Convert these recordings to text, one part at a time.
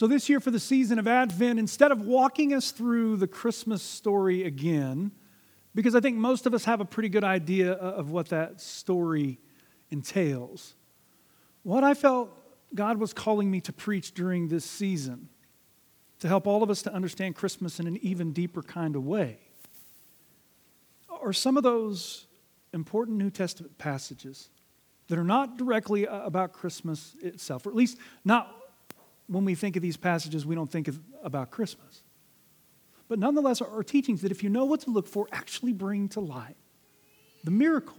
So, this year for the season of Advent, instead of walking us through the Christmas story again, because I think most of us have a pretty good idea of what that story entails, what I felt God was calling me to preach during this season to help all of us to understand Christmas in an even deeper kind of way are some of those important New Testament passages that are not directly about Christmas itself, or at least not when we think of these passages, we don't think of, about Christmas. But nonetheless, are teachings that, if you know what to look for, actually bring to light the miracle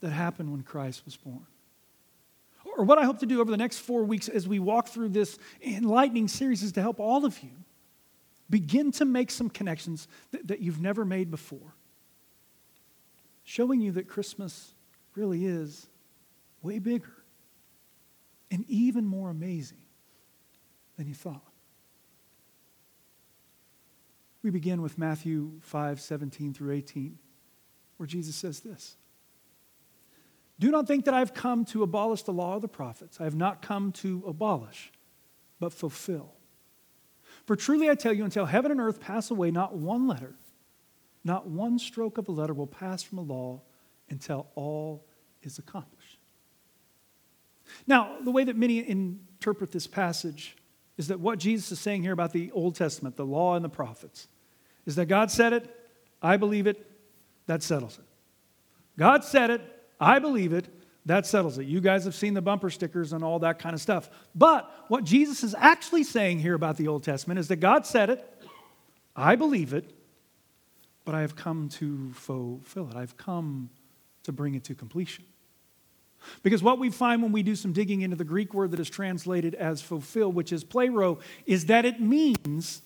that happened when Christ was born. Or what I hope to do over the next four weeks as we walk through this enlightening series is to help all of you begin to make some connections that, that you've never made before, showing you that Christmas really is way bigger and even more amazing than you thought. We begin with Matthew 5 17 through 18, where Jesus says this Do not think that I have come to abolish the law of the prophets. I have not come to abolish, but fulfill. For truly I tell you, until heaven and earth pass away, not one letter, not one stroke of a letter will pass from a law until all is accomplished. Now, the way that many interpret this passage is that what Jesus is saying here about the Old Testament, the law and the prophets, is that God said it, I believe it, that settles it. God said it, I believe it, that settles it. You guys have seen the bumper stickers and all that kind of stuff. But what Jesus is actually saying here about the Old Testament is that God said it, I believe it, but I have come to fulfill it. I've come to bring it to completion. Because what we find when we do some digging into the Greek word that is translated as fulfill, which is pleroo, is that it means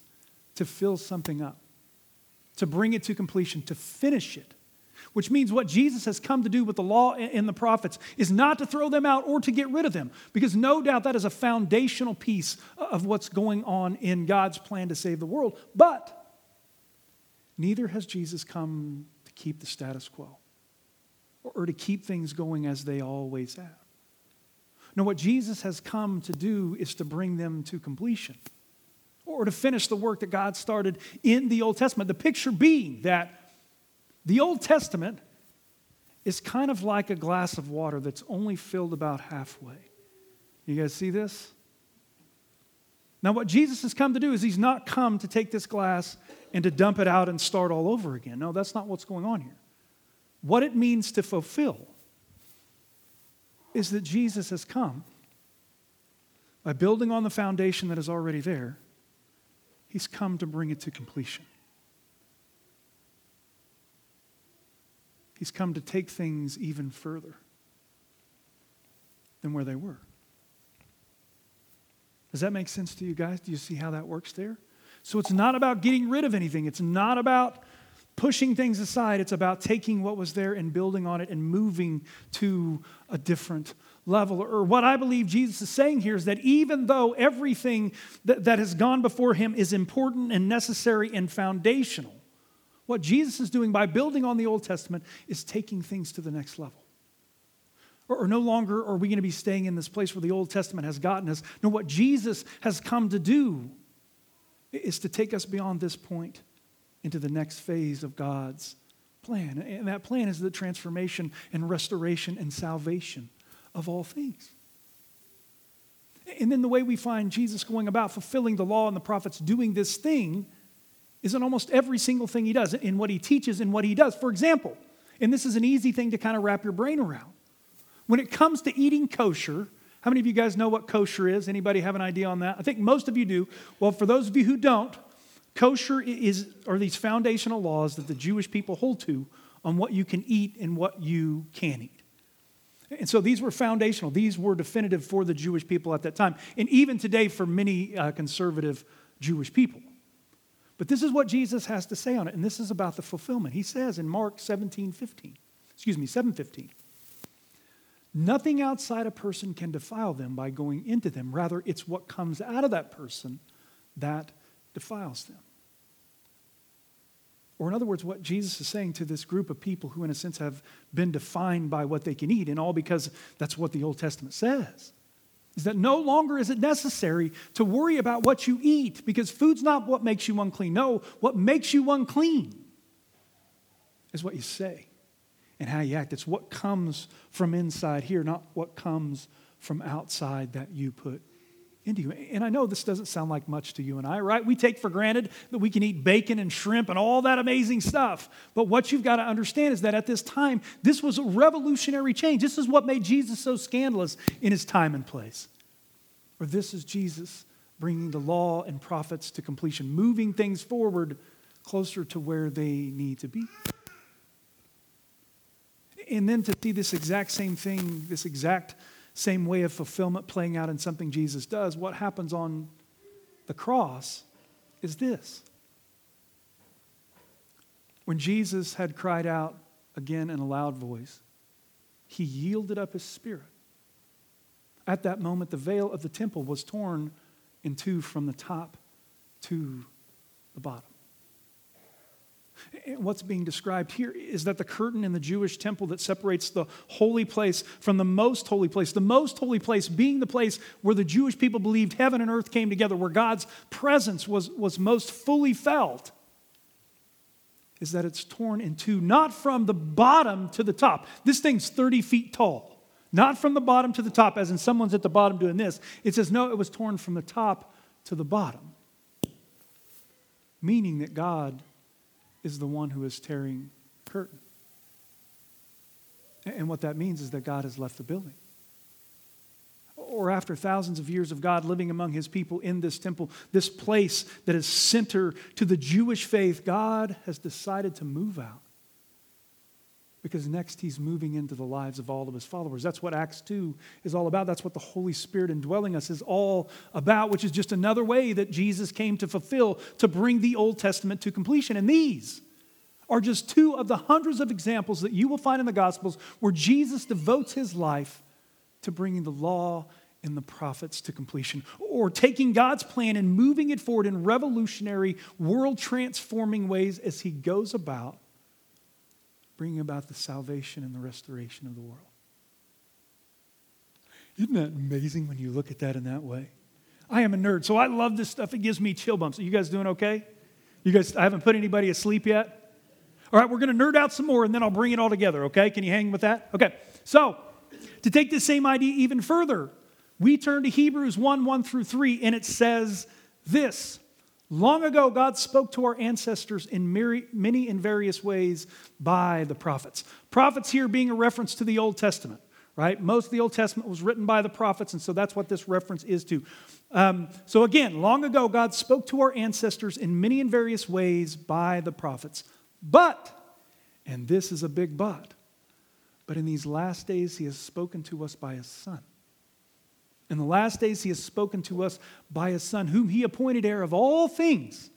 to fill something up, to bring it to completion, to finish it. Which means what Jesus has come to do with the law and the prophets is not to throw them out or to get rid of them, because no doubt that is a foundational piece of what's going on in God's plan to save the world. But neither has Jesus come to keep the status quo or to keep things going as they always have. No, what Jesus has come to do is to bring them to completion or to finish the work that God started in the Old Testament. The picture being that the Old Testament is kind of like a glass of water that's only filled about halfway. You guys see this? Now, what Jesus has come to do is he's not come to take this glass and to dump it out and start all over again. No, that's not what's going on here. What it means to fulfill is that Jesus has come by building on the foundation that is already there, he's come to bring it to completion. He's come to take things even further than where they were. Does that make sense to you guys? Do you see how that works there? So it's not about getting rid of anything. It's not about pushing things aside. It's about taking what was there and building on it and moving to a different level. Or what I believe Jesus is saying here is that even though everything that, that has gone before him is important and necessary and foundational, what Jesus is doing by building on the Old Testament is taking things to the next level. Or, or no longer are we going to be staying in this place where the Old Testament has gotten us. No, what Jesus has come to do is to take us beyond this point into the next phase of God's plan. And that plan is the transformation and restoration and salvation of all things. And then the way we find Jesus going about fulfilling the law and the prophets doing this thing is in almost every single thing he does, in what he teaches and what he does. For example, and this is an easy thing to kind of wrap your brain around. When it comes to eating kosher, how many of you guys know what kosher is? Anybody have an idea on that? I think most of you do. Well, for those of you who don't, Kosher is, are these foundational laws that the Jewish people hold to on what you can eat and what you can't eat. And so these were foundational. These were definitive for the Jewish people at that time. And even today, for many uh, conservative Jewish people. But this is what Jesus has to say on it, and this is about the fulfillment. He says in Mark 17, 15, excuse me, 7, 15, Nothing outside a person can defile them by going into them. Rather, it's what comes out of that person that defiles them. Or, in other words, what Jesus is saying to this group of people who, in a sense, have been defined by what they can eat, and all because that's what the Old Testament says, is that no longer is it necessary to worry about what you eat because food's not what makes you unclean. No, what makes you unclean is what you say and how you act. It's what comes from inside here, not what comes from outside that you put into you. And I know this doesn't sound like much to you and I, right? We take for granted that we can eat bacon and shrimp and all that amazing stuff. But what you've got to understand is that at this time, this was a revolutionary change. This is what made Jesus so scandalous in his time and place. Or this is Jesus bringing the law and prophets to completion, moving things forward closer to where they need to be. And then to see this exact same thing, this exact same way of fulfillment playing out in something Jesus does, what happens on the cross is this. When Jesus had cried out again in a loud voice, he yielded up his spirit. At that moment, the veil of the temple was torn in two from the top to the bottom. Eh, what's being described here is that the curtain in the Jewish temple that separates the holy place from the most holy place, the most holy place being the place where the Jewish people believed heaven and earth came together, where God's presence was, was most fully felt, is that it's torn in two, not from the bottom to the top. This thing's 30 feet tall. Not from the bottom to the top, as in someone's at the bottom doing this. It says, no, it was torn from the top to the bottom. Meaning that God is the one who is tearing curtain. And what that means is that God has left the building. Or after thousands of years of God living among his people in this temple, this place that is center to the Jewish faith, God has decided to move out. Because next he's moving into the lives of all of his followers. That's what Acts 2 is all about. That's what the Holy Spirit indwelling us is all about, which is just another way that Jesus came to fulfill, to bring the Old Testament to completion. And these are just two of the hundreds of examples that you will find in the Gospels where Jesus devotes his life to bringing the law and the prophets to completion, or taking God's plan and moving it forward in revolutionary, world transforming ways as he goes about bringing about the salvation and the restoration of the world. Isn't that amazing when you look at that in that way? I am a nerd, so I love this stuff. It gives me chill bumps. Are you guys doing okay? You guys, I haven't put anybody asleep yet? All right, we're going to nerd out some more and then I'll bring it all together, okay? Can you hang with that? Okay, so to take this same idea even further, we turn to Hebrews 1 1 through 3, and it says this Long ago, God spoke to our ancestors in many and various ways by the prophets. Prophets here being a reference to the Old Testament, right? Most of the Old Testament was written by the prophets, and so that's what this reference is to. Um, so again, long ago, God spoke to our ancestors in many and various ways by the prophets. But, and this is a big but, but in these last days, He has spoken to us by His Son in the last days, he has spoken to us by his Son, whom he appointed heir of all things,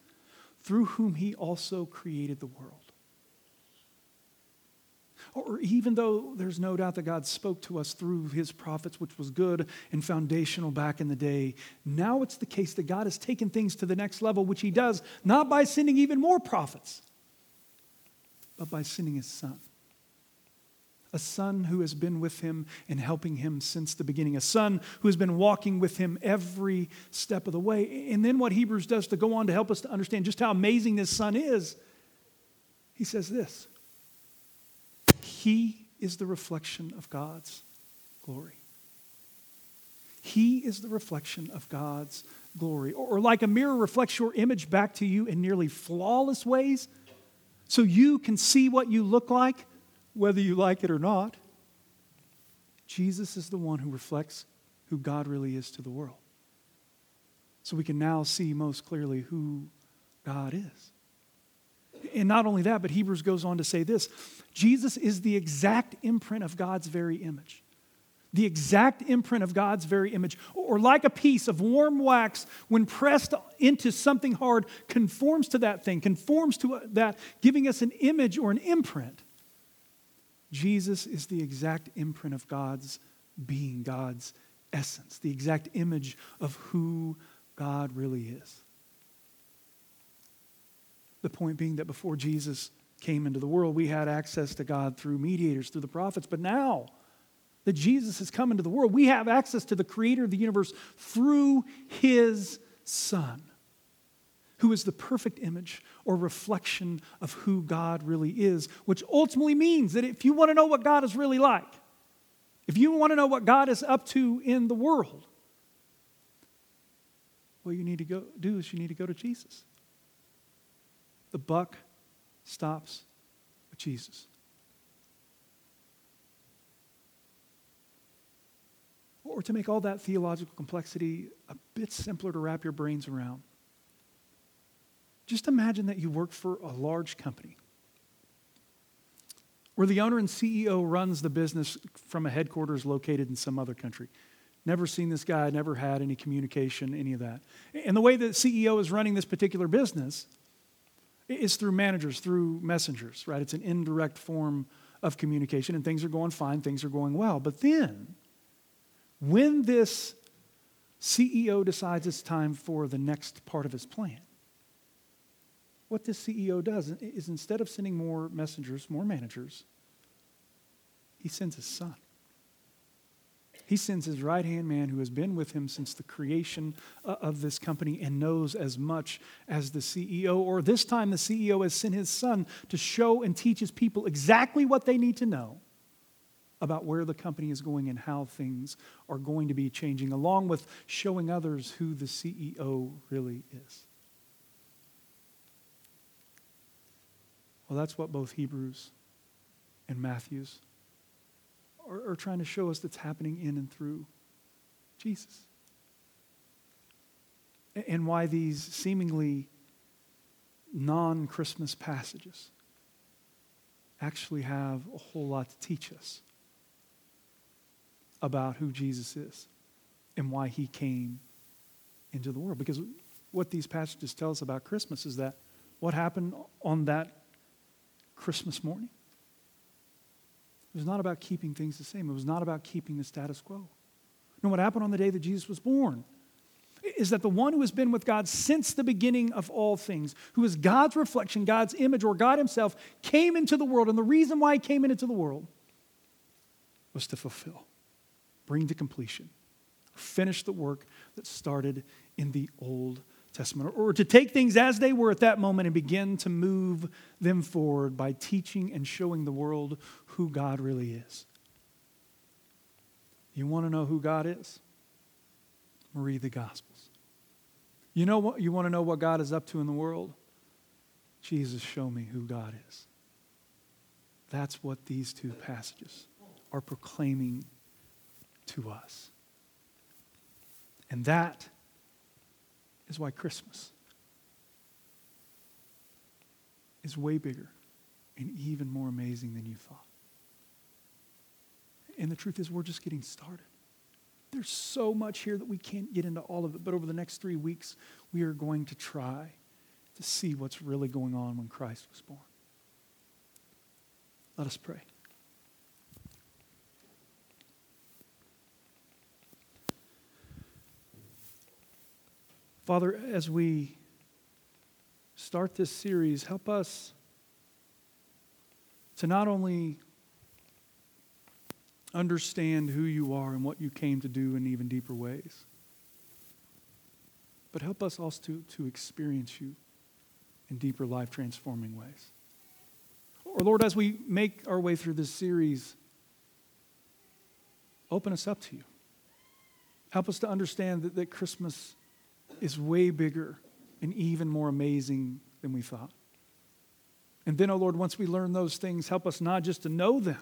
through whom he also created the world. Or even though there's no doubt that God spoke to us through his prophets, which was good and foundational back in the day, now it's the case that God has taken things to the next level, which he does not by sending even more prophets, but by sending his son a son who has been with him and helping him since the beginning, a son who has been walking with him every step of the way. And then what Hebrews does to go on to help us to understand just how amazing this son is, he says this He is the reflection of God's glory. He is the reflection of God's glory. Or, like a mirror reflects your image back to you in nearly flawless ways, so you can see what you look like whether you like it or not. Jesus is the one who reflects who God really is to the world. So we can now see most clearly who God is. And not only that, but Hebrews goes on to say this Jesus is the exact imprint of God's very image. the exact imprint of God's very image, or like a piece of warm wax, when pressed into something hard, conforms to that thing, conforms to that, giving us an image or an imprint. Jesus is the exact imprint of God's being, God's essence, the exact image of who God really is. The point being that before Jesus came into the world, we had access to God through mediators, through the prophets, but now, that Jesus has come into the world, we have access to the creator of the universe through his Son, who is the perfect image or reflection of who God really is, which ultimately means that if you want to know what God is really like, if you want to know what God is up to in the world, what you need to go do is you need to go to Jesus. The buck stops with Jesus. or to make all that theological complexity a bit simpler to wrap your brains around. Just imagine that you work for a large company where the owner and CEO runs the business from a headquarters located in some other country. Never seen this guy, never had any communication, any of that. And the way the CEO is running this particular business is through managers, through messengers, right? It's an indirect form of communication, and things are going fine, things are going well. But then, when this CEO decides it's time for the next part of his plan, what this CEO does is instead of sending more messengers, more managers, he sends his son. He sends his right hand man who has been with him since the creation uh, of this company and knows as much as the CEO. Or this time, the CEO has sent his son to show and teach his people exactly what they need to know about where the company is going and how things are going to be changing, along with showing others who the CEO really is. Well, that's what both Hebrews and Matthew's are, are trying to show us that's happening in and through Jesus. And why these seemingly non Christmas passages actually have a whole lot to teach us about who Jesus is and why he came into the world. Because what these passages tell us about Christmas is that what happened on that Christmas morning it was not about keeping things the same. It was not about keeping the status quo. No, what happened on the day that Jesus was born is that the one who has been with God since the beginning of all things, who is God's reflection, God's image, or God Himself, came into the world. And the reason why He came into the world was to fulfill bring to completion, finish the work that started in the Old Testament, or to take things as they were at that moment and begin to move them forward by teaching and showing the world who God really is. You want to know who God is? Read the Gospels. You know what? You want to know what God is up to in the world? Jesus, show me who God is. That's what these two passages are proclaiming to us. And that is why Christmas is way bigger and even more amazing than you thought. And the truth is, we're just getting started. There's so much here that we can't get into all of it, but over the next three weeks, we are going to try to see what's really going on when Christ was born. Let us pray. Father, as we start this series, help us to not only understand who you are and what you came to do in even deeper ways, but help us also to, to experience you in deeper life transforming ways. Or, Lord, as we make our way through this series, open us up to you. Help us to understand that, that Christmas is way bigger and even more amazing than we thought. And then, oh Lord, once we learn those things, help us not just to know them,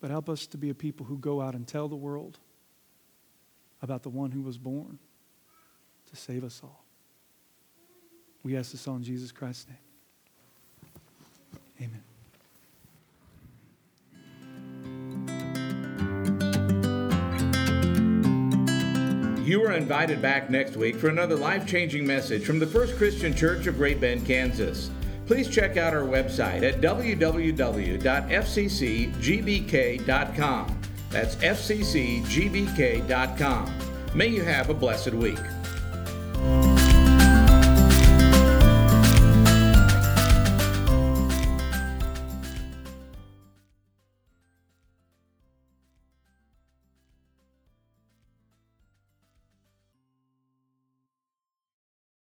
but help us to be a people who go out and tell the world about the one who was born to save us all. We ask this all in Jesus Christ's name. Amen. You are invited back next week for another life changing message from the First Christian Church of Great Bend, Kansas. Please check out our website at www.fccgbk.com. That's fccgbk.com. May you have a blessed week.